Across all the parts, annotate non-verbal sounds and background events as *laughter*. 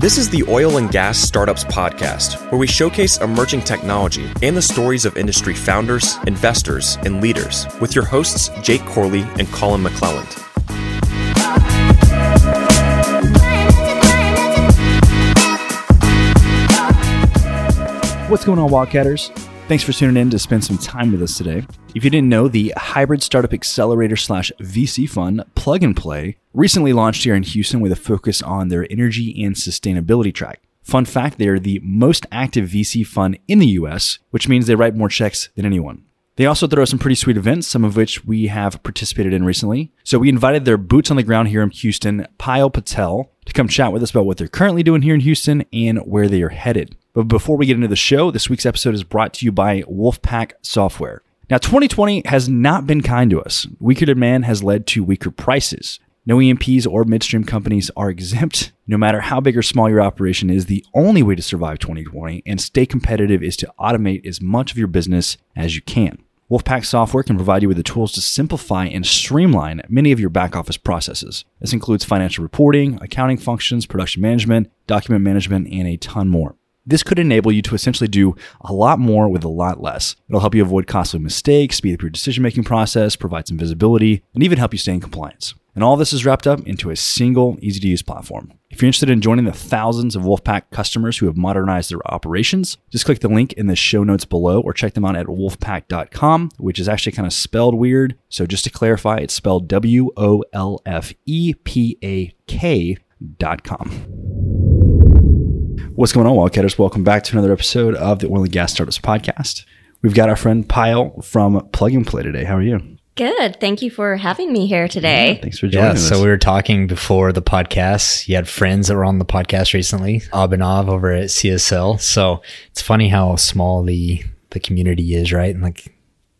This is the Oil and Gas Startups Podcast, where we showcase emerging technology and the stories of industry founders, investors, and leaders with your hosts, Jake Corley and Colin McClelland. What's going on, Wildcatters? Thanks for tuning in to spend some time with us today. If you didn't know, the Hybrid Startup Accelerator slash VC Fund Plug and Play recently launched here in Houston with a focus on their energy and sustainability track. Fun fact, they are the most active VC fund in the US, which means they write more checks than anyone. They also throw some pretty sweet events, some of which we have participated in recently. So we invited their boots on the ground here in Houston, Payal Patel, to come chat with us about what they're currently doing here in Houston and where they are headed. But before we get into the show, this week's episode is brought to you by WolfePak Software. Now, 2020 has not been kind to us. Weaker demand has led to weaker prices. No E&Ps or midstream companies are exempt. No matter how big or small your operation is, the only way to survive 2020 and stay competitive is to automate as much of your business as you can. WolfePak software can provide you with the tools to simplify and streamline many of your back office processes. This includes financial reporting, accounting functions, production management, document management, and a ton more. This could enable you to essentially do a lot more with a lot less. It'll help you avoid costly mistakes, speed up your decision making process, provide some visibility, and even help you stay in compliance. And all this is wrapped up into a single, easy to use platform. If you're interested in joining the thousands of WolfePak customers who have modernized their operations, just click the link in the show notes below or check them out at wolfepak.com, which is actually kind of spelled weird. So just to clarify, it's spelled W O L F E P A K.com. What's going on, Wildcatters? Welcome back to another episode of the Oil and Gas Startups Podcast. We've got our friend Payal from Plug and Play today. How are you? Good. Thank you for having me here today. Yeah, thanks for joining Yeah, us. so we were talking before the podcast. You had friends that were on the podcast recently, Abhinav over at CSL. So it's funny how small the the community is, right? And like,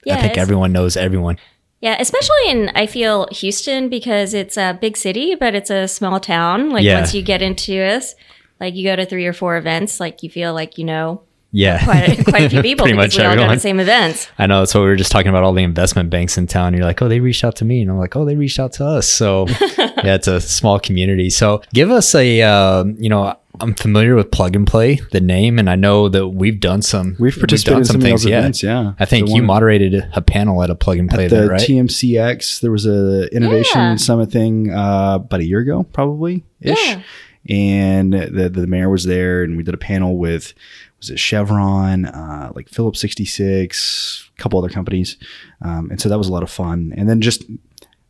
Yeah, I think everyone knows everyone. Yeah, especially in I feel Houston because it's a big city, but it's a small town. Like Yeah. once you get into this, like you go to three or four events, like you feel like you know Yeah, quite a, quite a few *laughs* people Pretty much we all go to everyone. the same events. I know. So we were just talking about all the investment banks in town. You're like, oh, they reached out to me, and I'm like, oh, they reached out to us. So *laughs* yeah, it's a small community. So give us a, uh, you know, I'm familiar with Plug and Play, the name, and I know that we've done some. We've participated in some of those events, yeah. I think The you one- moderated a panel at a Plug and Play At the event, right? TMCX, there was a innovation Yeah. summit thing uh, about a year ago, probably ish. Yeah. And the the mayor was there, and we did a panel with was it Chevron, uh, like Phillips 66, a couple other companies, um, and so that was a lot of fun. And then just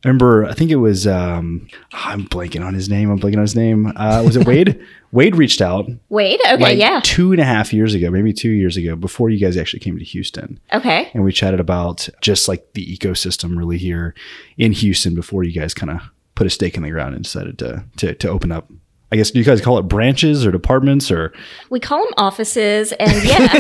I remember, I think it was um, I'm blanking on his name. I'm blanking on his name. Uh, was it Wade? *laughs* Wade reached out Wait, okay, like yeah, two and a half years ago, maybe two years ago, before you guys actually came to Houston okay. and we chatted about just like the ecosystem really here in Houston before you guys kind of put a stake in the ground and decided to to to open up. I guess do you guys call it branches or departments or We call them offices, and yeah, *laughs*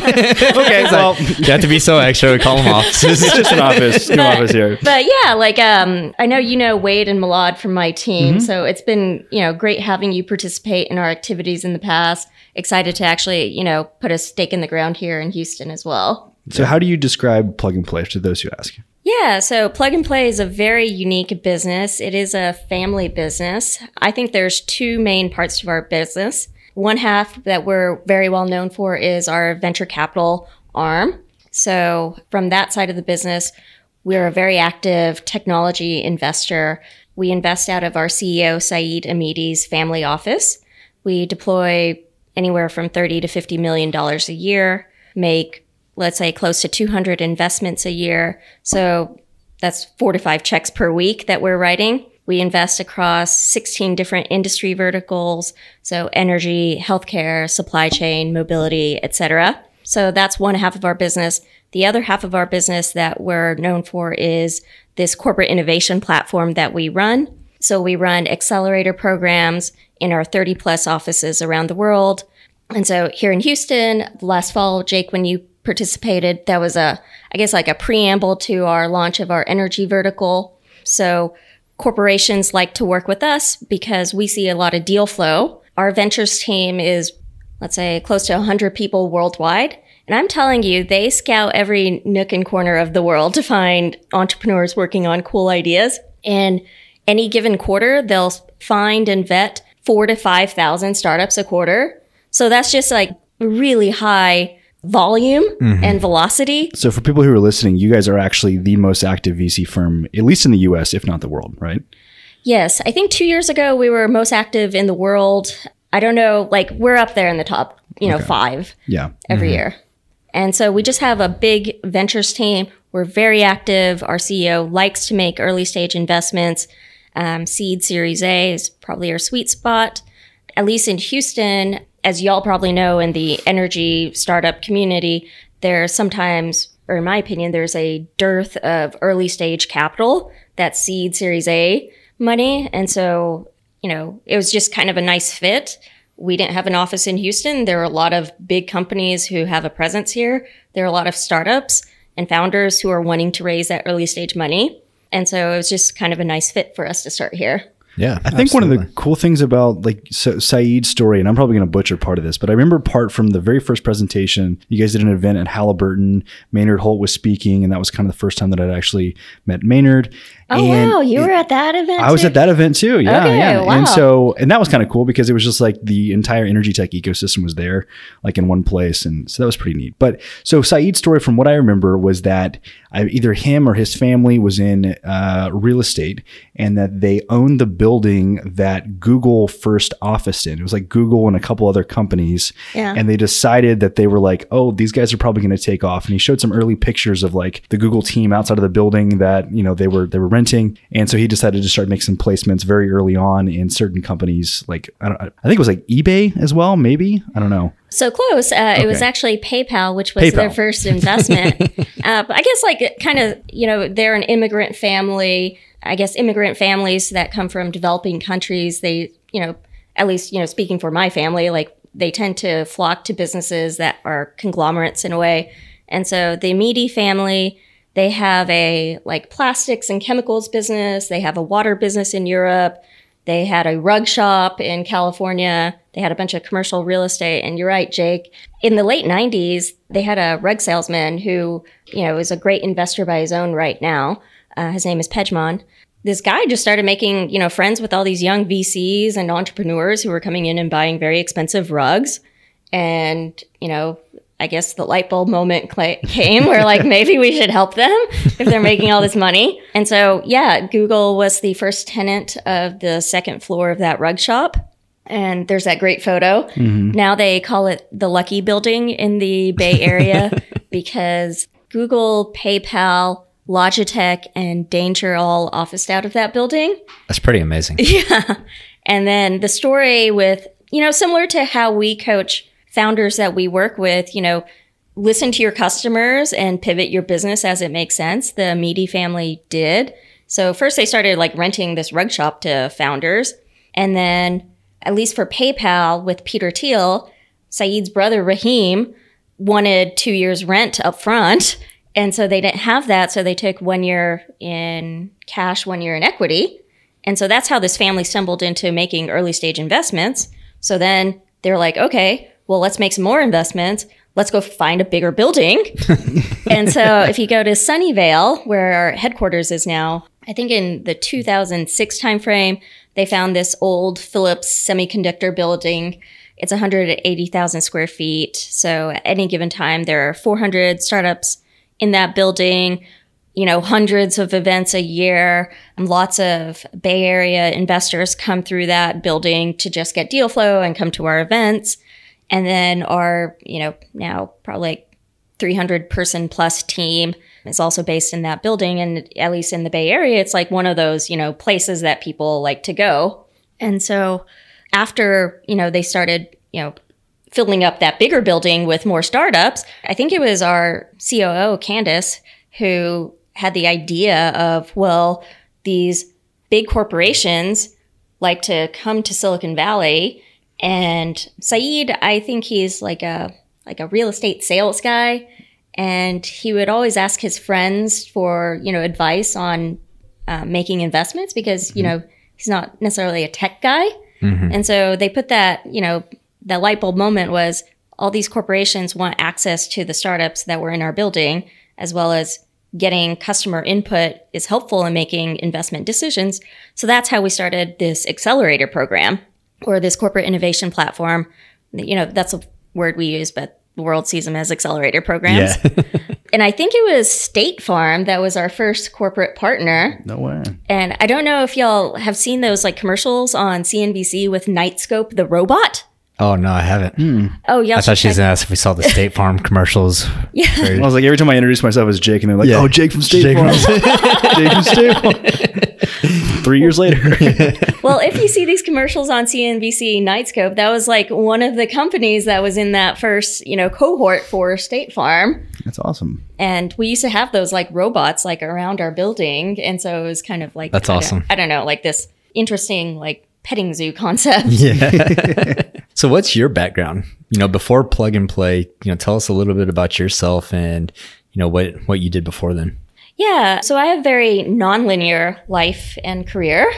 okay well you have to be so extra. We call them *laughs* offices. it's just an office new office here but yeah, like um, I know you know Wade and Malad from my team, Mm-hmm. so it's been you know great having you participate in our activities in the past. Excited to actually you know put a stake in the ground here in Houston as well. so how do you describe plug and play to those who ask Yeah, so Plug and Play is a very unique business. It is a family business. I think there's two main parts to our business. One half that we're very well known for is our venture capital arm. So, from that side of the business, we're a very active technology investor. We invest out of our CEO, Saeed Amidi's family office. We deploy anywhere from 30 to 50 million dollars a year, make let's say close to 200 investments a year. So that's four to five checks per week that we're writing. We invest across 16 different industry verticals, so energy, healthcare, supply chain, mobility, etc. So that's one half of our business. The other half of our business that we're known for is this corporate innovation platform that we run. So we run accelerator programs in our 30 plus offices around the world. And so here in Houston, last fall, Jake, when you participated, that was a, I guess, like a preamble to our launch of our energy vertical. So corporations like to work with us because we see a lot of deal flow. Our ventures team is, let's say, close to 100 people worldwide. And I'm telling you, they scout every nook and corner of the world to find entrepreneurs working on cool ideas. And any given quarter, they'll find and vet four to 5,000 startups a quarter. So that's just like really high volume and velocity. So for people who are listening, you guys are actually the most active VC firm, at least in the US, if not the world, right? Yes, I think two years ago we were most active in the world. I don't know, like we're up there in the top, you know, five Yeah. every year. And so we just have a big ventures team. We're very active. Our CEO likes to make early stage investments. Um, seed Series A is probably our sweet spot. At least in Houston, as y'all probably know, in the energy startup community, there's sometimes, or in my opinion, there's a dearth of early stage capital, that seed Series A money. And so, you know, it was just kind of a nice fit. We didn't have an office in Houston. There are a lot of big companies who have a presence here. There are a lot of startups and founders who are wanting to raise that early stage money. And so it was just kind of a nice fit for us to start here. Yeah. I think one of the cool things about like Sa- Saeed's story, and I'm probably going to butcher part of this, but I remember part from the very first presentation. You guys did an event at Halliburton. Maynard Holt was speaking, and that was kind of the first time that I'd actually met Maynard. Oh, And wow. You it- were at that event? I was at that event too. Yeah, Okay, yeah. wow. And so, and that was kind of cool because it was just like the entire energy tech ecosystem was there, like in one place, and so that was pretty neat. But so Saeed's story, from what I remember, was that I, either him or his family was in uh, real estate, and that they owned the building that Google first officed in. It was like Google and a couple other companies, Yeah. and they decided that they were like, oh, these guys are probably going to take off. And he showed some early pictures of like the Google team outside of the building that you know they were they were renting, and so he decided to start making some placements very early on in certain companies. Like I, don't, I think it was like eBay as well, maybe I don't know. So close. Uh, It was actually PayPal, which was PayPal. their first investment. *laughs* uh, but I guess, like, kind of, you know, they're an immigrant family. I guess immigrant families that come from developing countries, they, you know, at least, you know, speaking for my family, like, they tend to flock to businesses that are conglomerates in a way. And so the Amidi family, they have a like plastics and chemicals business. They have a water business in Europe. They had a rug shop in California. They had a bunch of commercial real estate. And you're right, Jake. In the late 90s, they had a rug salesman who, you know, is a great investor by his own right now. Uh, his name is Pejman. This guy just started making, you know, friends with all these young VCs and entrepreneurs who were coming in and buying very expensive rugs. And, you know, I guess the light bulb moment came where like *laughs* maybe we should help them if they're making all this money. And so, yeah, Google was the first tenant of the second floor of that rug shop. And there's that great photo. Mm-hmm. Now they call it the Lucky Building in the Bay Area *laughs* because Google, PayPal, Logitech, and Danger all officed out of that building. That's pretty amazing. *laughs* Yeah. And then the story with, you know, similar to how we coach founders that we work with, you know, listen to your customers and pivot your business as it makes sense. The Amidi family did. So first they started like renting this rug shop to founders. And then, at least for PayPal with Peter Thiel, Saeed's brother Rahim wanted two years rent up front. And so they didn't have that. So they took one year in cash, one year in equity. And so that's how this family stumbled into making early stage investments. So then they're like, okay, well, let's make some more investments. Let's go find a bigger building. *laughs* and so if you go to Sunnyvale, where our headquarters is now, I think in the 2006 timeframe, they found this old Philips semiconductor building. It's 180,000 square feet. So at any given time, there are 400 startups in that building you know, hundreds of events a year. And lots of Bay Area investors come through that building to just get deal flow and come to our events. And then our, you know, now probably 300 person plus team is also based in that building. And at least in the Bay Area, it's like one of those, you know, places that people like to go. And so after, you know, they started, you know, filling up that bigger building with more startups, I think it was our COO, Candace, who had the idea of, well, these big corporations like to come to Silicon Valley and Saeed, I think he's like a like a real estate sales guy and he would always ask his friends for, you know, advice on uh, making investments because, you know, he's not necessarily a tech guy. And so they put that, you know, that light bulb moment was all these corporations want access to the startups that were in our building, as well as getting customer input is helpful in making investment decisions. So that's how we started this accelerator program. Or this corporate innovation platform. You know, that's a word we use, but the world sees them as accelerator programs. Yeah. *laughs* And I think it was State Farm that was our first corporate partner. No way. And I don't know if y'all have seen those like commercials on CNBC with Knightscope the robot. oh no, I haven't. Hmm. Oh, yeah. I thought she was gonna ask if we saw the *laughs* State Farm commercials. Yeah. I was like, every time I introduce myself as Jake, and they're like, Yeah. oh, Jake from State Jake Farm. from- *laughs* Jake from State Farm. *laughs* Three years later. *laughs* Well, if you see these commercials on CNBC Knightscope, that was like one of the companies that was in that first, you know, cohort for State Farm. That's awesome. And we used to have those like robots like around our building. And so it was kind of like That's I don't- awesome. I don't know, like this interesting like petting zoo concept. *laughs* Yeah. so what's your background? You know, before plug and play, you know, tell us a little bit about yourself and you know what what you did before then. Yeah, so I have very nonlinear life and career,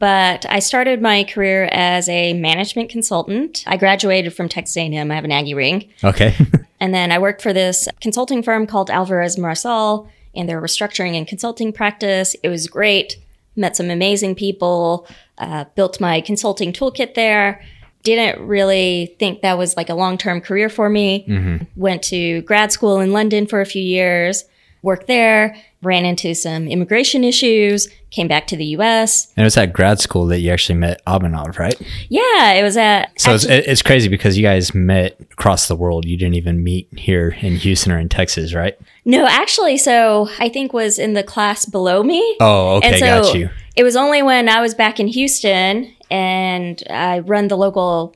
but I started my career as a management consultant. I graduated from Texas A&M. I have an Aggie ring, Okay. *laughs* and then I worked for this consulting firm called Alvarez Marsal and their restructuring and consulting practice. It was great. Met some amazing people. Uh, built my consulting toolkit there. Didn't really think that was like a long term career for me. Went to grad school in London for a few years. Worked there. Ran into some immigration issues. Came back to the U.S. and it was at grad school that you actually met Abhinav, right? Yeah, it was at So it's, it's crazy because you guys met across the world. You didn't even meet here in Houston or in Texas, right? No, actually, so I think was in the class below me. Oh, okay, and so got you. It was only when I was back in Houston and I run the local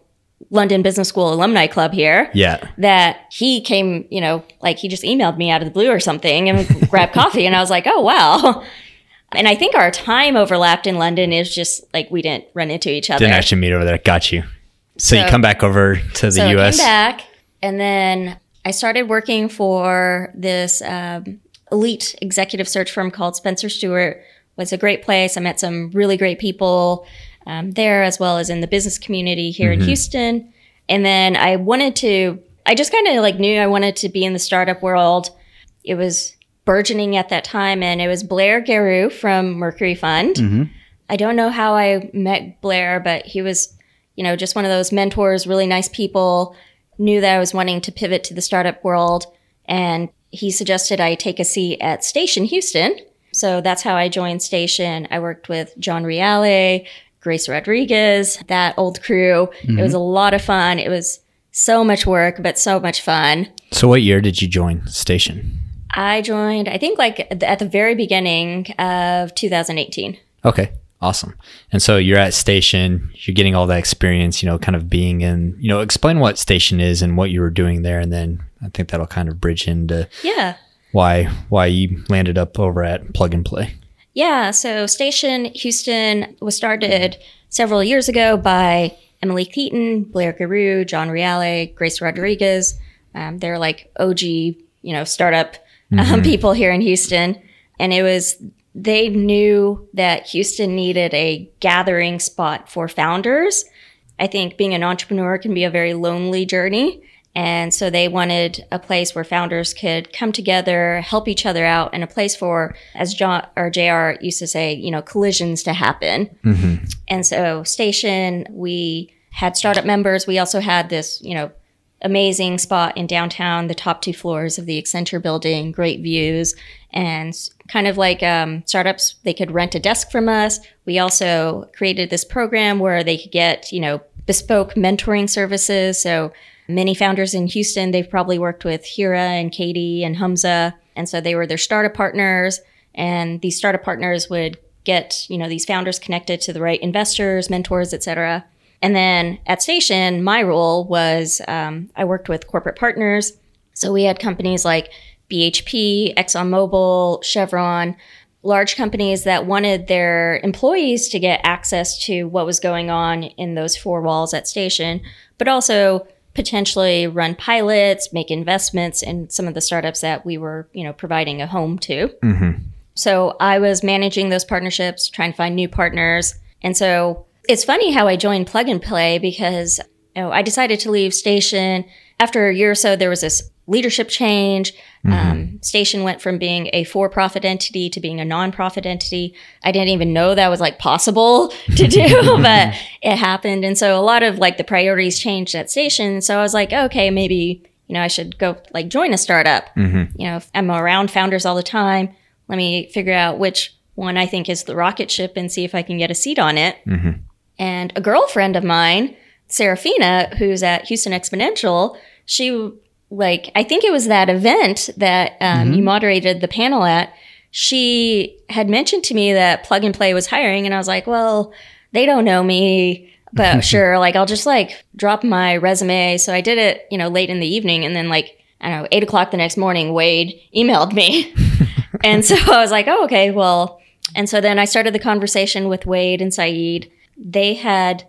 London Business School alumni club here Yeah. that he came, you know, like he just emailed me out of the blue or something and *laughs* grabbed coffee and I was like, "Oh, wow." And I think our time overlapped in London is just like we didn't run into each other. Didn't actually meet over there. Got you. So, you come back over to the US? so I came back, and then I started working for this um, elite executive search firm called Spencer Stuart. It was a great place. I met some really great people um, there, as well as in the business community here in Houston. And then I wanted to. I just kind of like knew I wanted to be in the startup world. It was burgeoning at that time, and it was Blair Garrou from Mercury Fund. I don't know how I met Blair, but he was, you know, just one of those mentors, really nice people, knew that I was wanting to pivot to the startup world. And he suggested I take a seat at Station Houston. So that's how I joined Station. I worked with John Reale, Grace Rodriguez, that old crew. It was mm-hmm. a lot of fun. It was so much work, but so much fun. So, what year did you join Station? I joined, I think, like at the very beginning of 2018. Okay, awesome. And so you're at Station, you're getting all that experience, you know, kind of being in, you know, explain what Station is and what you were doing there, and then I think that'll kind of bridge into Yeah. why why you landed up over at Plug and Play. Yeah, so Station Houston was started several years ago by Emily Keaton, Blair Garrou, John Reale, Grace Rodriguez. Um, they're like OG, you know, startup um, people here in Houston. And it was, they knew that Houston needed a gathering spot for founders. I think being an entrepreneur can be a very lonely journey. And so they wanted a place where founders could come together, help each other out, and a place for, as John or JR used to say, you know, collisions to happen. And so Station, we had startup members. We also had this, you know, amazing spot in downtown, the top two floors of the Accenture building, great views, and kind of like um, startups, they could rent a desk from us. We also created this program where they could get, you know, bespoke mentoring services. So many founders in Houston, they've probably worked with Hira and Katie and Hamza. And so they were their startup partners. And these startup partners would get, you know, these founders connected to the right investors, mentors, et cetera. And then at Station, my role was um, I worked with corporate partners. So we had companies like BHP, ExxonMobil, Chevron, large companies that wanted their employees to get access to what was going on in those four walls at Station, but also potentially run pilots, make investments in some of the startups that we were, you know, providing a home to. Mm-hmm. So I was managing those partnerships, trying to find new partners. And so it's funny how I joined Plug and Play because you know, I decided to leave Station. After a year or so, there was this leadership change. Mm-hmm. Um, Station went from being a for profit entity to being a nonprofit entity. I didn't even know that was like possible *laughs* to do, *laughs* but it happened. And so a lot of like the priorities changed at Station. So I was like, okay, maybe, you know, I should go like join a startup. Mm-hmm. You know, I'm around founders all the time. Let me figure out which one I think is the rocket ship and see if I can get a seat on it. Mm-hmm. And a girlfriend of mine, Serafina, who's at Houston Exponential, she like I think it was that event that um, you moderated the panel at. She had mentioned to me that Plug and Play was hiring, and I was like, well, they don't know me, but *laughs* sure, like I'll just like drop my resume. So I did it, you know, late in the evening, and then like I don't know, eight o'clock the next morning, Wade emailed me, *laughs* and so I was like, oh, okay, well, and so then I started the conversation with Wade and Saeed. They had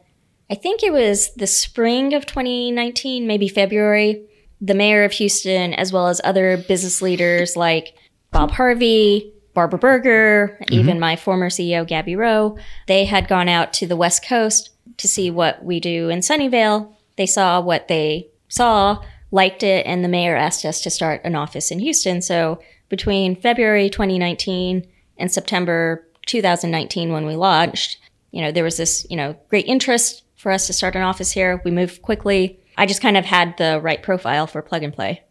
I think it was the spring of 2019, maybe February, the mayor of Houston, as well as other business leaders like Bob Harvey, Barbara Burger, mm-hmm. even my former CEO, Gabby Rowe, they had gone out to the West Coast to see what we do in Sunnyvale. They saw what they saw, liked it, and the mayor asked us to start an office in Houston. So between February 2019 and September 2019, when we launched, you know, there was this, you know, great interest for us to start an office here. We moved quickly. I just kind of had the right profile for plug and play.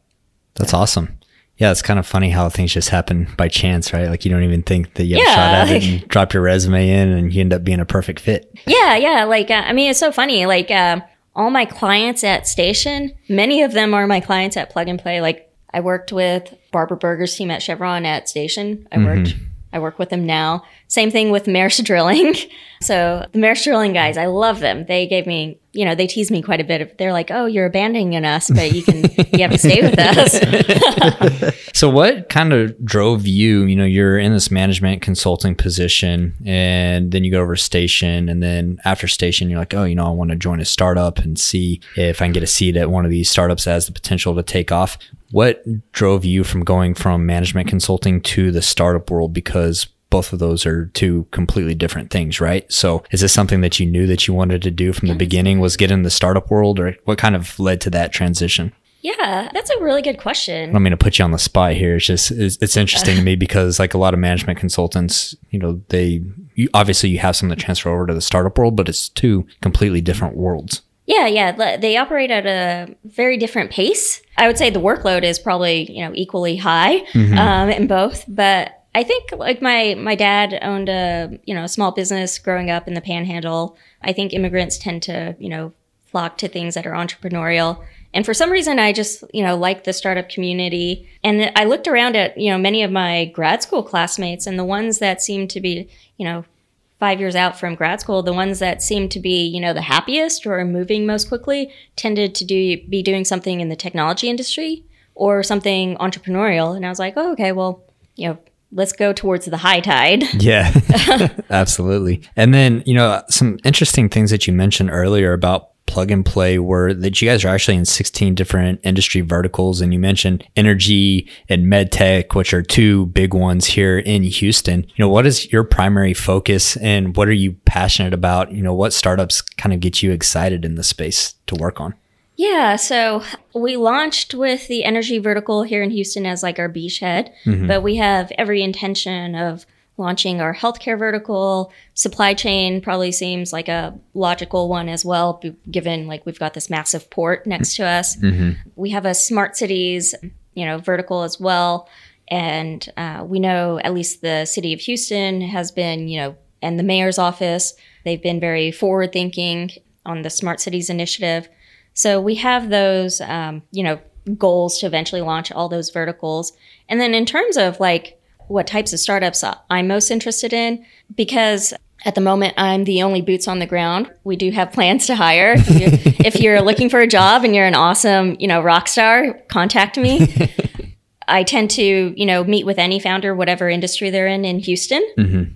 That's awesome. Yeah, it's kind of funny how things just happen by chance, right? Like you don't even think that you have Yeah, a shot at it and drop your resume in and you end up being a perfect fit. Yeah, yeah. Like, uh, I mean, it's so funny. Like, uh, all my clients at Station, many of them are my clients at Plug and Play. Like, I worked with Barbara Burger's team at Chevron at Station. I worked, I work with them now. Same thing with Maersk Drilling. *laughs* So the Maersk Drilling guys, I love them. They gave me, you know, they tease me quite a bit. They're like, "Oh, you're abandoning us, but you can, you have to stay with us." *laughs* So what kind of drove you, you know, you're in this management consulting position and then you go over station and then after station you're like, "Oh, you know, I want to join a startup and see if I can get a seat at one of these startups that has the potential to take off." What drove you from going from management consulting to the startup world because both of those are two completely different things, right? So is this something that you knew that you wanted to do from the beginning was get in the startup world or what kind of led to that transition? yeah, that's a really good question. I don't mean to put you on the spot here. It's just it's, it's interesting to *laughs* me because like a lot of management consultants, you know, they you, obviously you have some that transfer over to the startup world, but it's two completely different worlds. Yeah, yeah. They operate at a very different pace. I would say the workload is probably, you know, equally high um, in both. But I think like my my dad owned a, you know, a small business growing up in the panhandle. I think immigrants tend to, you know, flock to things that are entrepreneurial. And for some reason, I just, you know, like the startup community. And I looked around at, you know, many of my grad school classmates and the ones that seemed to be, you know, five years out from grad school, the ones that seemed to be, you know, the happiest or moving most quickly tended to do be doing something in the technology industry or something entrepreneurial. And I was like, oh, okay, well, you know, let's go towards the high tide. *laughs* Yeah, *laughs* absolutely. And then, you know, some interesting things that you mentioned earlier about plug and play were that you guys are actually in 16 different industry verticals. And you mentioned energy and med tech, which are two big ones here in Houston. You know, what is your primary focus and what are you passionate about? You know, what startups kind of get you excited in the space to work on? Yeah, so we launched with the energy vertical here in Houston as like our beachhead, but we have every intention of launching our healthcare vertical. Supply chain probably seems like a logical one as well, given like we've got this massive port next to us. We have a smart cities, you know, vertical as well, and uh, we know at least the city of Houston has been, you know, and the mayor's office, they've been very forward thinking on the smart cities initiative. So we have those, um, you know, goals to eventually launch all those verticals. And then in terms of like what types of startups I'm most interested in, because at the moment I'm the only boots on the ground. We do have plans to hire. If you're, *laughs* if you're looking for a job and you're an awesome, you know, rock star, contact me. *laughs* I tend to, you know, meet with any founder, whatever industry they're in in Houston.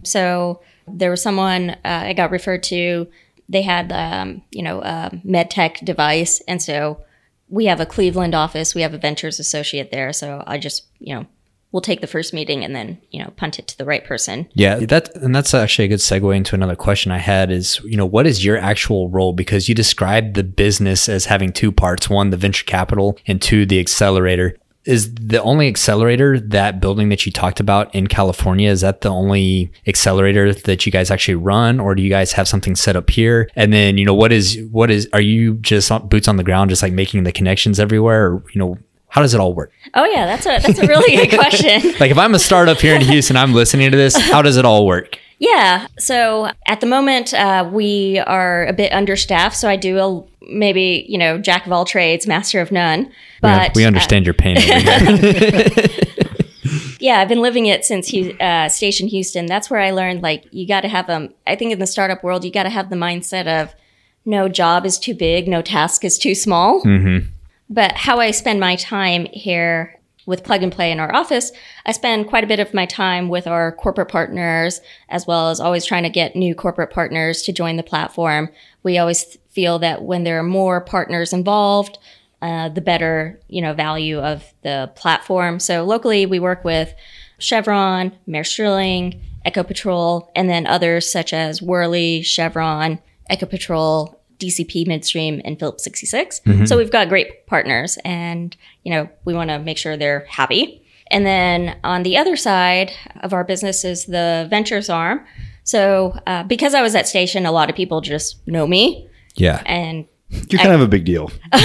So there was someone uh, I got referred to. They had, um, you know, a med tech device, and so we have a Cleveland office. We have a ventures associate there. So I just, you know, we'll take the first meeting and then, you know, punt it to the right person. Yeah, that and that's actually a good segue into another question I had is, you know, what is your actual role? Because you described the business as having two parts, one the venture capital and two the accelerator. Is the only accelerator that building that you talked about in California is that the only accelerator that you guys actually run or do you guys have something set up here? And then you know what is what is are you just boots on the ground just like making the connections everywhere or you know how does it all work? Oh yeah, that's a that's a really good *laughs* question. like if I'm a startup here in Houston I'm listening to this how does it all work Yeah. So at the moment, uh, we are a bit understaffed. So I do a maybe you know jack of all trades, master of none. But we uh, understand your pain *laughs* yeah, I've been living it since uh, Station Houston. That's where I learned like you got to have um. I think in the startup world, you got to have the mindset of no job is too big, no task is too small. But how I spend my time here with Plug and Play in our office, I spend quite a bit of my time with our corporate partners, as well as always trying to get new corporate partners to join the platform. We always feel that when there are more partners involved, uh, the better you know value of the platform. So locally, we work with Chevron, Maersk Drilling, Echo Patrol, and then others such as Worley, Chevron, Ecopetrol, DCP Midstream, and Phillips 66. So we've got great partners, and you know we want to make sure they're happy. And then on the other side of our business is the ventures arm. So uh, because I was at station, a lot of people just know me, yeah and You're kind of a big deal. *laughs* no,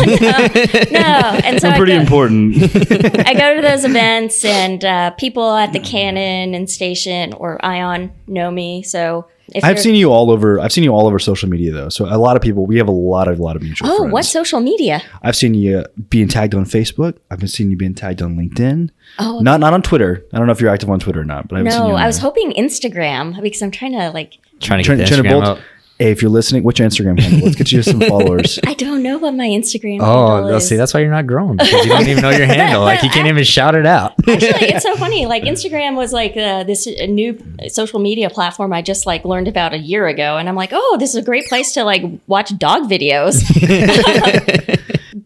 and so I'm Pretty go- important. *laughs* I go to those events, and uh, people at the Cannon and Station or Ion know me. So if I've seen you all over. I've seen you all over social media though. So a lot of people. We have a lot of a lot of mutual Oh, friends. what social media? I've seen you being tagged on Facebook. I've been seeing you being tagged on LinkedIn. Oh, Not not on Twitter. I don't know if you're active on Twitter or not, but I haven't seen you. no, I was hoping Instagram because I'm trying to like. trying to Trying, get the trying to Instagram bolt. Up. Hey, if you're listening, what's your Instagram handle? Let's get you some followers. *laughs* I don't know what my Instagram. Oh, handle they'll is. see. That's why you're not growing because you don't even know your *laughs* handle. Like you can't even shout it out. *laughs* Actually, it's so funny. Like Instagram was like uh, this uh, new social media platform I just like learned about a year ago, and I'm like, oh, this is a great place to like watch dog videos.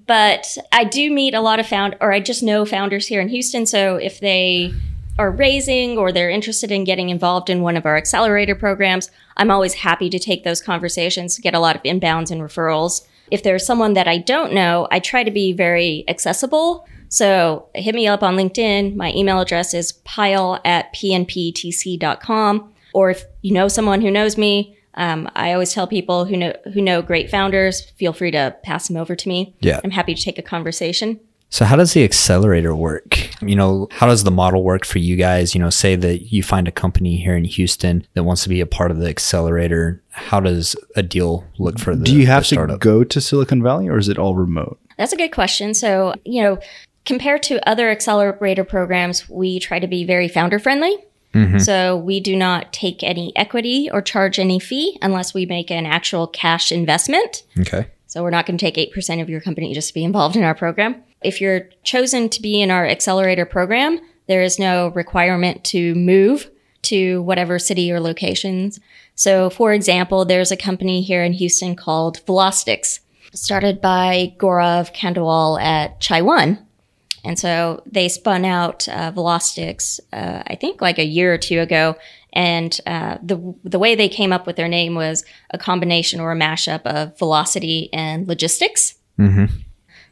but I do meet a lot of found, or I just know founders here in Houston. So if they are raising or they're interested in getting involved in one of our accelerator programs, I'm always happy to take those conversations, get a lot of inbounds and referrals. If there's someone that I don't know, I try to be very accessible. So hit me up on LinkedIn. My email address is payal at pnptc.com. Or if you know someone who knows me, um, I always tell people who know who know great founders, feel free to pass them over to me. Yeah. I'm happy to take a conversation. So how does the accelerator work? You know, how does the model work for you guys? You know, say that you find a company here in Houston that wants to be a part of the accelerator. How does a deal look for the Do you have to go to Silicon Valley or is it all remote? That's a good question. So, you know, compared to other accelerator programs, we try to be very founder friendly. Mm-hmm. So, we do not take any equity or charge any fee unless we make an actual cash investment. Okay. So, we're not going to take 8% of your company just to be involved in our program. If you're chosen to be in our accelerator program, there is no requirement to move to whatever city or locations. So, for example, there's a company here in Houston called Velostics, started by Gaurav Khandelwal at ChaiOne. And so they spun out uh, Velostics, uh, I think like a year or two ago. And uh, the the way they came up with their name was a combination or a mashup of velocity and logistics.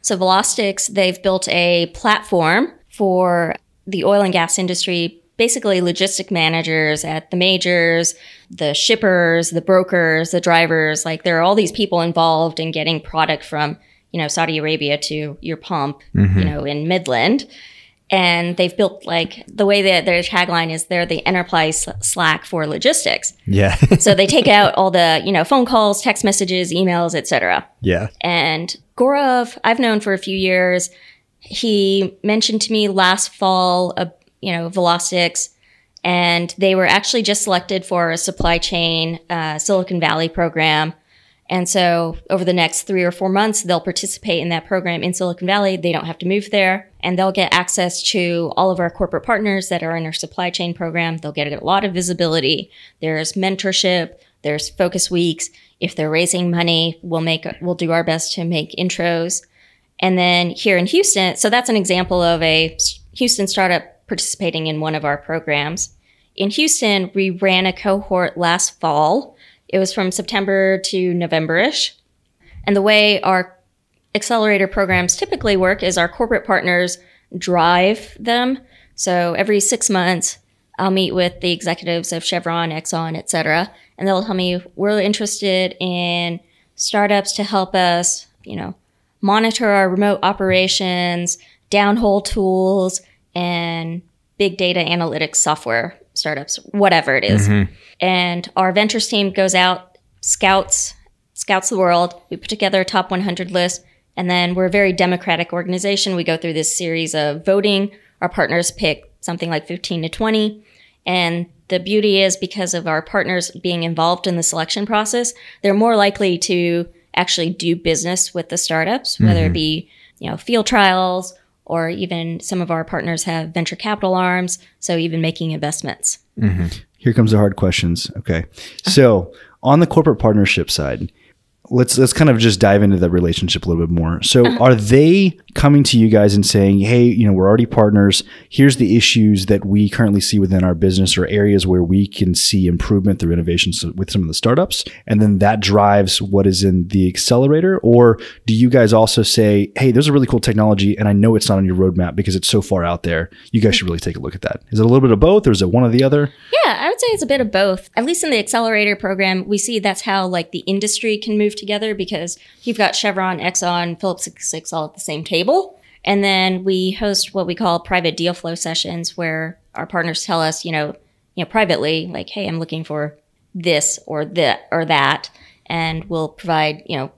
So Velostics, they've built a platform for the oil and gas industry, basically logistic managers at the majors, the shippers, the brokers, the drivers. Like there are all these people involved in getting product from, you know, Saudi Arabia to your pump, mm-hmm. you know, in Midland. And they've built like the way that their tagline is they're the enterprise Slack for logistics. Yeah. *laughs* So they take *laughs* out all the, you know, phone calls, text messages, emails, etc. yeah. And Gaurav, I've known for a few years. He mentioned to me last fall, uh, you know, Velostics, and they were actually just selected for a supply chain uh, Silicon Valley program. And so over the next three or four months, they'll participate in that program in Silicon Valley. They don't have to move there and they'll get access to all of our corporate partners that are in our supply chain program. They'll get a lot of visibility. There's mentorship. There's focus weeks. If they're raising money, we'll make, we'll do our best to make intros. And then here in Houston, so that's an example of a Houston startup participating in one of our programs. In Houston, we ran a cohort last fall. It was from September to November-ish. And the way our accelerator programs typically work is our corporate partners drive them. So every six months, I'll meet with the executives of Chevron, Exxon, et cetera, and they'll tell me we're interested in startups to help us, you know, monitor our remote operations, downhole tools, and big data analytics software startups, whatever it is. Mm-hmm. And our ventures team goes out, scouts, scouts the world. We put together a top 100 list, and then we're a very democratic organization. We go through this series of voting. Our partners pick something like 15 to 20. And the beauty is because of our partners being involved in the selection process, they're more likely to actually do business with the startups, whether it mm-hmm. be, you know, field trials or even some of our partners have venture capital arms, so even making investments. Mm-hmm. Here comes the hard questions. Okay. So on the corporate partnership side, let's let's kind of just dive into the relationship a little bit more. So uh-huh. are they coming to you guys and saying, "Hey, you know, we're already partners. Here's the issues that we currently see within our business or areas where we can see improvement through innovations with some of the startups." And then that drives what is in the accelerator or do you guys also say, "Hey, there's a really cool technology and I know it's not on your roadmap because it's so far out there. You guys should really take a look at that." Is it a little bit of both or is it one or the other? Yeah, I would say it's a bit of both. At least in the accelerator program, we see that's how like the industry can move together because you've got Chevron, Exxon, Phillips 66 all at the same table. And then we host what we call private deal flow sessions where our partners tell us, you know, you know, privately, like, hey, I'm looking for this or that or that. And we'll provide, you know,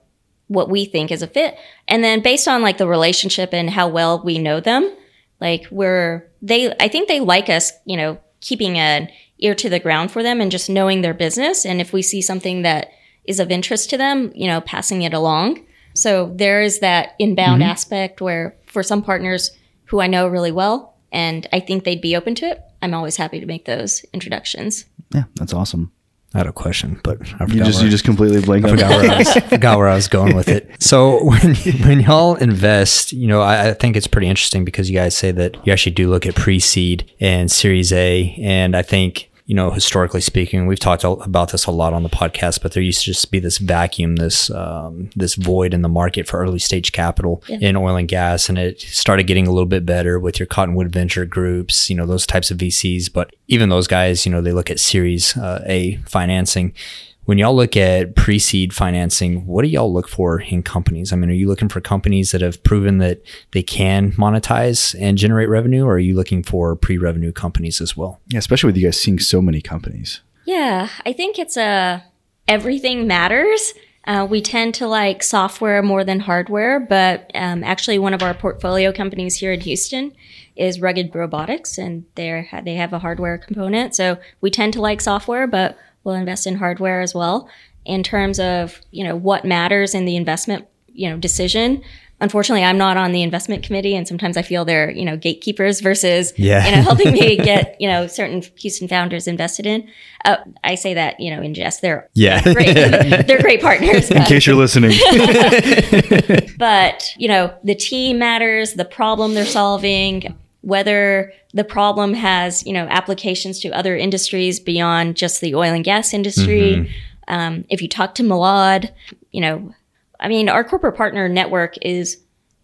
what we think is a fit. And then based on like the relationship and how well we know them, like we're they I think they like us, you know, keeping an ear to the ground for them and just knowing their business. And if we see something that is of interest to them, you know, passing it along. So there is that inbound mm-hmm. aspect where for some partners who I know really well and I think they'd be open to it, I'm always happy to make those introductions. Yeah, that's awesome. I had a question, but I forgot You just where- you just completely blanked forgot where I was, *laughs* forgot where I was going with it. So when when y'all invest, you know, I, I think it's pretty interesting because you guys say that you actually do look at pre-seed and Series A, and I think you know historically speaking, we've talked about this a lot on the podcast, but there used to just be this vacuum, this um, this void in the market for early stage capital in oil and gas, and it started getting a little bit better with your Cottonwood Venture groups, you know, those types of VCs. But even those guys, you know, they look at Series uh, A financing when y'all look at pre-seed financing, what do y'all look for in companies? I mean, are you looking for companies that have proven that they can monetize and generate revenue, or are you looking for pre-revenue companies as well? Yeah, especially with you guys seeing so many companies. Yeah, I think it's a everything matters. Uh, we tend to like software more than hardware, but um, actually, one of our portfolio companies here in Houston is Rugged Robotics, and they they have a hardware component. So we tend to like software, but we'll invest in hardware as well. In terms of you know what matters in the investment you know decision. Unfortunately, I'm not on the investment committee, and sometimes I feel they're you know gatekeepers versus Yeah. you know helping me *laughs* get you know certain Houston founders invested in. Uh, I say that you know in jest. They're Yeah. they're great. *laughs* *laughs* they're great partners. In but- case you're listening. but you know the team matters the problem they're solving whether the problem has you know applications to other industries beyond just the oil and gas industry um, if you talk to Malad, you know i mean our corporate partner network is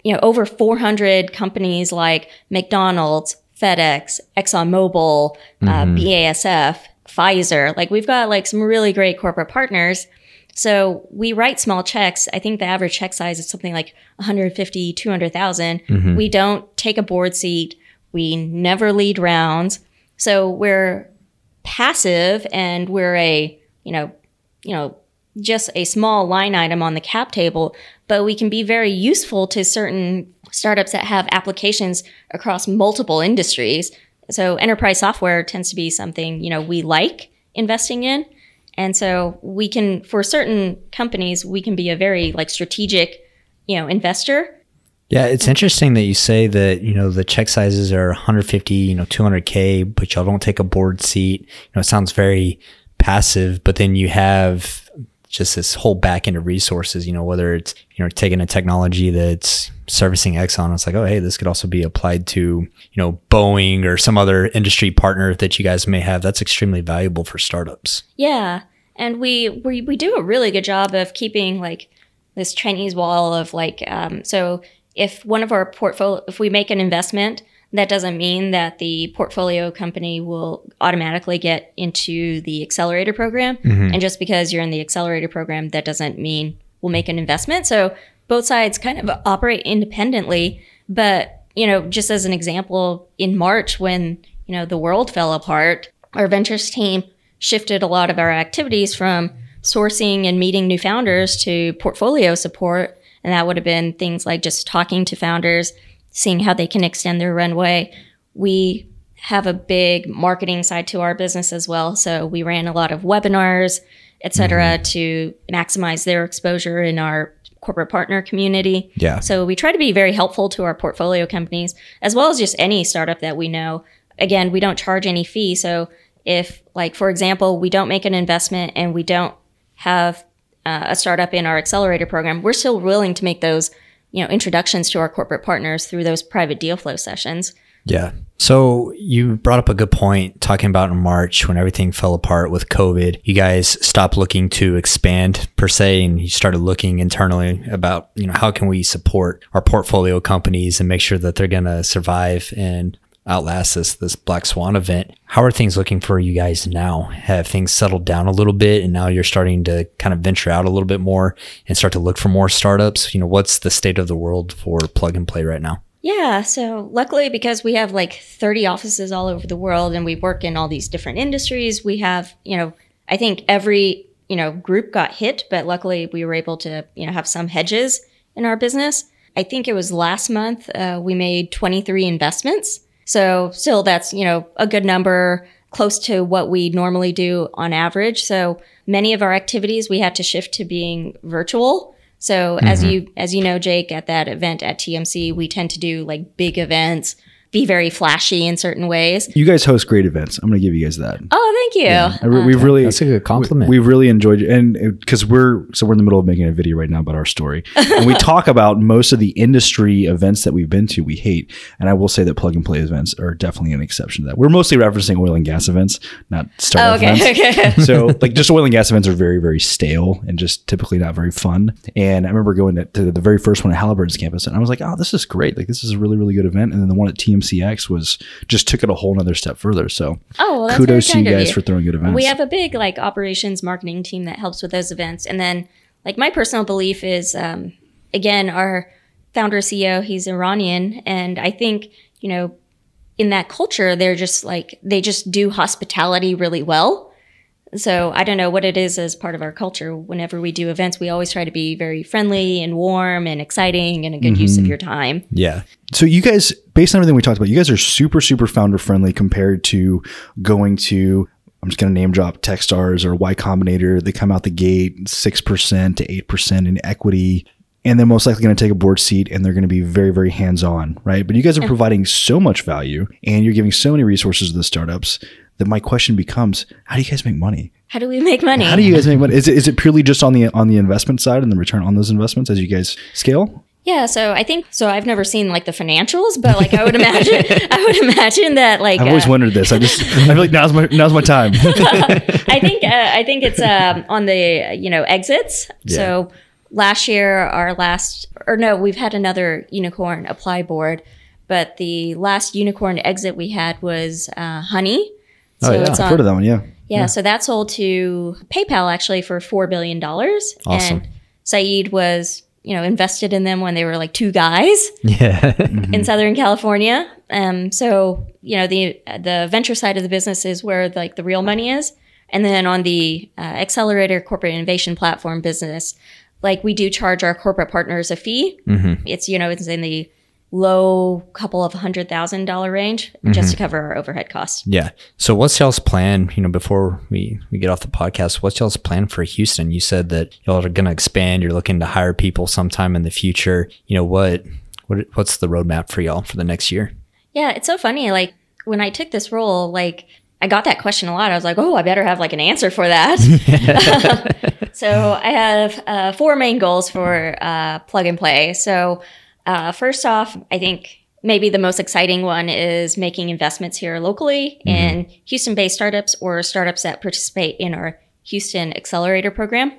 you know over 400 companies like mcdonald's fedex exxonmobil uh, basf pfizer like we've got like some really great corporate partners so we write small checks. I think the average check size is something like 150, 200,000. We don't take a board seat. We never lead rounds. So we're passive and we're a, you know, you know, just a small line item on the cap table, but we can be very useful to certain startups that have applications across multiple industries. So enterprise software tends to be something, you know, we like investing in. And so we can, for certain companies, we can be a very like strategic, you know, investor. Yeah, it's interesting that you say that you know the check sizes are 150, you know, 200k, but y'all don't take a board seat. You know, it sounds very passive, but then you have just this whole back end of resources. You know, whether it's you know taking a technology that's servicing Exxon, it's like, oh, hey, this could also be applied to you know Boeing or some other industry partner that you guys may have. That's extremely valuable for startups. Yeah. And we, we, we do a really good job of keeping like this Chinese wall of like, um, so if one of our portfolio, if we make an investment, that doesn't mean that the portfolio company will automatically get into the accelerator program. Mm-hmm. And just because you're in the accelerator program, that doesn't mean we'll make an investment. So both sides kind of operate independently. But, you know, just as an example, in March, when, you know, the world fell apart, our ventures team shifted a lot of our activities from sourcing and meeting new founders to portfolio support. And that would have been things like just talking to founders, seeing how they can extend their runway. We have a big marketing side to our business as well. So we ran a lot of webinars, et cetera, mm-hmm. to maximize their exposure in our corporate partner community. Yeah. So we try to be very helpful to our portfolio companies, as well as just any startup that we know. Again, we don't charge any fee. So if, like, for example, we don't make an investment and we don't have uh, a startup in our accelerator program, we're still willing to make those, you know, introductions to our corporate partners through those private deal flow sessions. Yeah. So you brought up a good point talking about in March when everything fell apart with COVID. You guys stopped looking to expand per se and you started looking internally about, you know, how can we support our portfolio companies and make sure that they're going to survive and outlast this this black swan event. How are things looking for you guys now? Have things settled down a little bit and now you're starting to kind of venture out a little bit more and start to look for more startups? You know, what's the state of the world for plug and play right now? Yeah, so luckily because we have like 30 offices all over the world and we work in all these different industries, we have, you know, I think every, you know, group got hit, but luckily we were able to, you know, have some hedges in our business. I think it was last month uh, we made 23 investments. So still that's, you know, a good number close to what we normally do on average. So many of our activities we had to shift to being virtual. So as mm-hmm. you as you know, Jake, at that event at TMC, we tend to do like big events, be very flashy in certain ways. You guys host great events. I'm going to give you guys that. Oh, thank you. I re- uh, we've really That's a good compliment. We, have really enjoyed it, and because we're so we're in the middle of making a video right now about our story, *laughs* and we talk about most of the industry events that we've been to. We hate, and I will say that plug and play events are definitely an exception to that. We're mostly referencing oil and gas events, not Oh, startup okay, events. okay. *laughs* so *laughs* like just oil and gas events are very very stale and just typically not very fun and i remember going to, to the very first one at halliburton's campus and i was like oh this is great like this is a really really good event and then the one at tmcx was just took it a whole nother step further so Oh, well, kudos to you guys for throwing good events We have a big like operations marketing team that helps with those events. And then like my personal belief is um, again, our founder CEO, he's Iranian. And I think, you know, in that culture, they're just like they just do hospitality really well. So I don't know what it is as part of our culture. Whenever we do events, we always try to be very friendly and warm and exciting and a good use of your time. Yeah. So you guys, based on everything we talked about, you guys are super, super founder friendly compared to going to, I'm just going to name drop Techstars or Y Combinator. They come out the gate 6% to 8% in equity. And they're most likely going to take a board seat and they're going to be very, very hands on, right? But you guys are providing so much value and you're giving so many resources to the startups that my question becomes how do you guys make money? How do we make money? How do you guys make money? Is it, is it purely just on the on the investment side and the return on those investments as you guys scale? Yeah, so I think so. I've never seen like the financials, but like I would imagine, *laughs* I would imagine that like I've always uh, wondered this. I just I feel like now's my now's my time. *laughs* I think uh, I think it's um, on the you know exits. So last year, our last or no, we've had another unicorn apply board, but the last unicorn exit we had was uh, Honey. So Oh, yeah. it's I've on, heard of that one. Yeah. yeah, so that sold to PayPal actually for four billion dollars. Awesome. And Saeed was you know invested in them when they were like two guys *laughs* Yeah. in Southern California. Um, so you know the the venture side of the business is where like the real money is, and then on the uh, accelerator corporate innovation platform business, like we do charge our corporate partners a fee. It's you know it's in the low couple of hundred thousand dollar range just to cover our overhead costs. Yeah. So what's y'all's plan, you know, before we, we get off the podcast, what's y'all's plan for Houston? You said that y'all are going to expand. You're looking to hire people sometime in the future. You know, what, what, what's the roadmap for y'all for the next year? Yeah, it's so funny. Like when I took this role, like I got that question a lot. I was like, oh, I better have like an answer for that. *laughs* *laughs* so I have uh, four main goals for uh, plug and play. So uh, first off, I think maybe the most exciting one is making investments here locally in Houston-based startups or startups that participate in our Houston Accelerator program.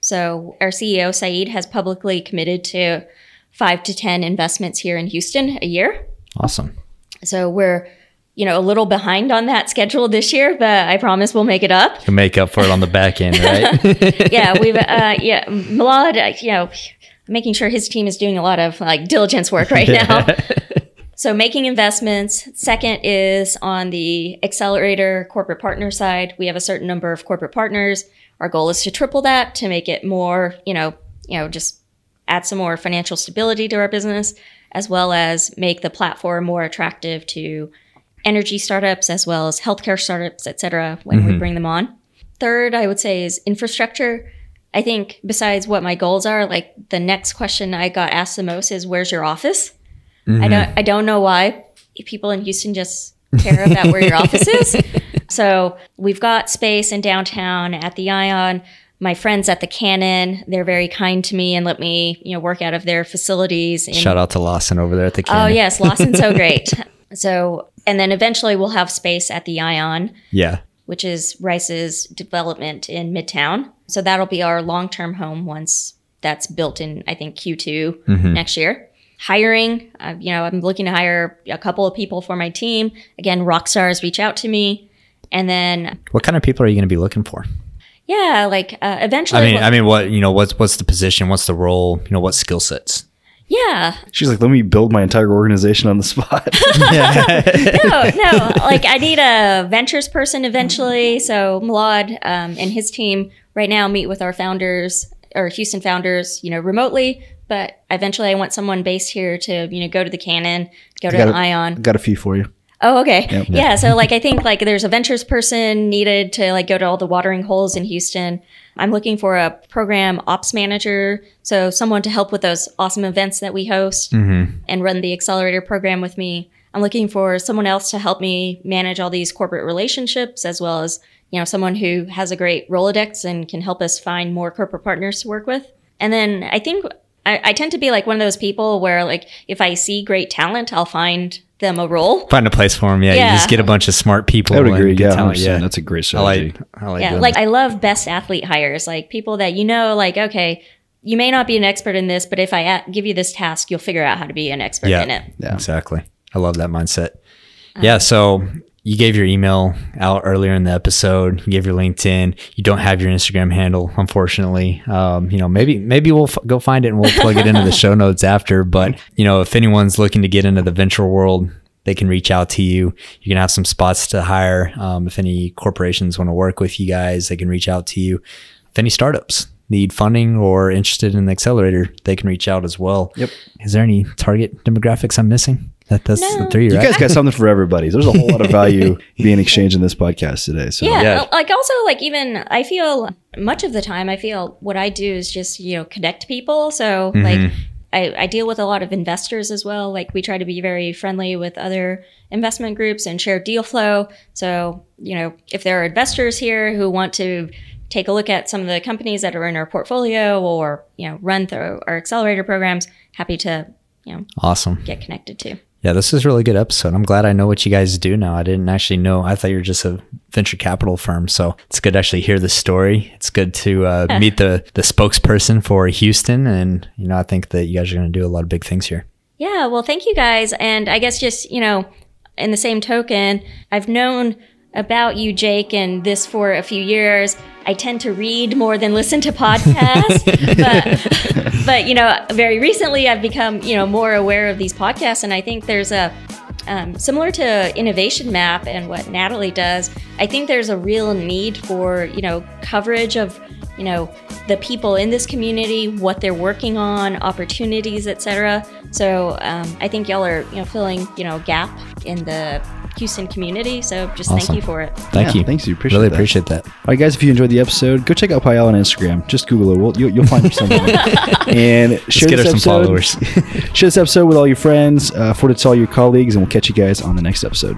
So our CEO Saeed has publicly committed to five to 10 investments here in Houston a year. Awesome. So we're, you know, a little behind on that schedule this year, but I promise we'll make it up. To make up for it on the back end, right? *laughs* yeah, we've, uh, yeah, Milad, uh, you know, making sure his team is doing a lot of like diligence work right *laughs* now. So making investments. Second is on the accelerator corporate partner side. We have a certain number of corporate partners. Our goal is to triple that to make it more, you know, you know, just add some more financial stability to our business, as well as make the platform more attractive to energy startups as well as healthcare startups, et cetera, when we mm-hmm. bring them on. Third, I would say is infrastructure. I think besides what my goals are, like the next question I got asked the most is where's your office? I mm-hmm. don't I don't know why people in Houston just care about where your office is. *laughs* So we've got space in downtown at the Ion. My friends at the Cannon, they're very kind to me and let me, you know, work out of their facilities. And, Shout out to Lawson over there at the Oh yes, Lawson's so *laughs* great. So and then eventually we'll have space at the Ion Yeah. Which is Rice's development in Midtown. So that'll be our long term home once that's built in, I think, Q2 next year. Hiring, uh, you know, I'm looking to hire a couple of people for my team. Again, rock stars reach out to me. And then, What kind of people are you going to be looking for? yeah, like uh, eventually, I mean, I mean, what you know, what's what's the position? What's the role? You know, what skill sets? Yeah, She's like, let me build my entire organization on the spot. *laughs* *laughs* no, no. Like I need a ventures person eventually. So Milad um, and his team right now meet with our founders or Houston founders, you know, remotely. But eventually, I want someone based here to you know go to the Cannon, go to got an a- Ion. Got a few for you. Oh, okay. Yeah. So like I think like there's a ventures person needed to like go to all the watering holes in Houston. I'm looking for a program ops manager, so someone to help with those awesome events that we host mm-hmm. and run the accelerator program with me. I'm looking for someone else to help me manage all these corporate relationships as well as, you know, someone who has a great Rolodex and can help us find more corporate partners to work with. And then I think I, I tend to be like one of those people where like if I see great talent, I'll find them a role. Find a place for them. Yeah, Yeah. you just get a bunch of smart people. I would agree. good Yeah, talent. 100%. That's a great I like. strategy. I like. yeah, doing like that. I love best athlete hires, like people that you know, like okay, you may not be an expert in this, but if I a- give you this task, you'll figure out how to be an expert yeah, in it. Yeah. exactly. I love that mindset. Um, yeah. So you gave your email out earlier in the episode. You gave your LinkedIn. You don't have your Instagram handle, unfortunately. Um, you know, maybe maybe we'll f- go find it and we'll plug it into the show *laughs* notes after. But you know, if anyone's looking to get into the venture world, they can reach out to you. You can have some spots to hire. Um, if any corporations want to work with you guys, they can reach out to you. If any startups need funding or interested in the accelerator, they can reach out as well. Yep. Is there any target demographics I'm missing? That, that's the No. three, You guys got something for everybody. There's a whole lot of value *laughs* being exchanged in this podcast today. So Yeah, Yeah. like also like even I feel much of the time I feel what I do is just you know connect people. So mm-hmm. like I, I deal with a lot of investors as well. Like we try to be very friendly with other investment groups and share deal flow. So you know if there are investors here who want to take a look at some of the companies that are in our portfolio or you know run through our accelerator programs, happy to you know Awesome. get connected to. Yeah, this is a really good episode. I'm glad I know what you guys do now. I didn't actually know. I thought you were just a venture capital firm. So it's good to actually hear the story. It's good to uh, *laughs* meet the the spokesperson for Houston, and you know I think that you guys are going to do a lot of big things here. Yeah, well, thank you guys. And I guess just, you know, in the same token, I've known about you, Jake, and this for a few years. I tend to read more than listen to podcasts, *laughs* but, but, you know, very recently I've become, you know, more aware of these podcasts. And I think there's a, um, similar to Innovation Map and what Natalie does, I think there's a real need for, you know, coverage of, you know, the people in this community, what they're working on, opportunities, etc. So um, I think y'all are, you know, filling, you know, gap in the Houston community. So just Awesome. thank you for it. Thank Yeah, you. thanks, you. Appreciate really that. appreciate that. All right, guys, if you enjoyed the episode, go check out Payal on Instagram. Just Google it. We'll, you'll, you'll find her somewhere. *laughs* and share get this her some episode. followers. *laughs* share this episode with all your friends, uh, forward it to all your colleagues, and we'll catch you guys on the next episode.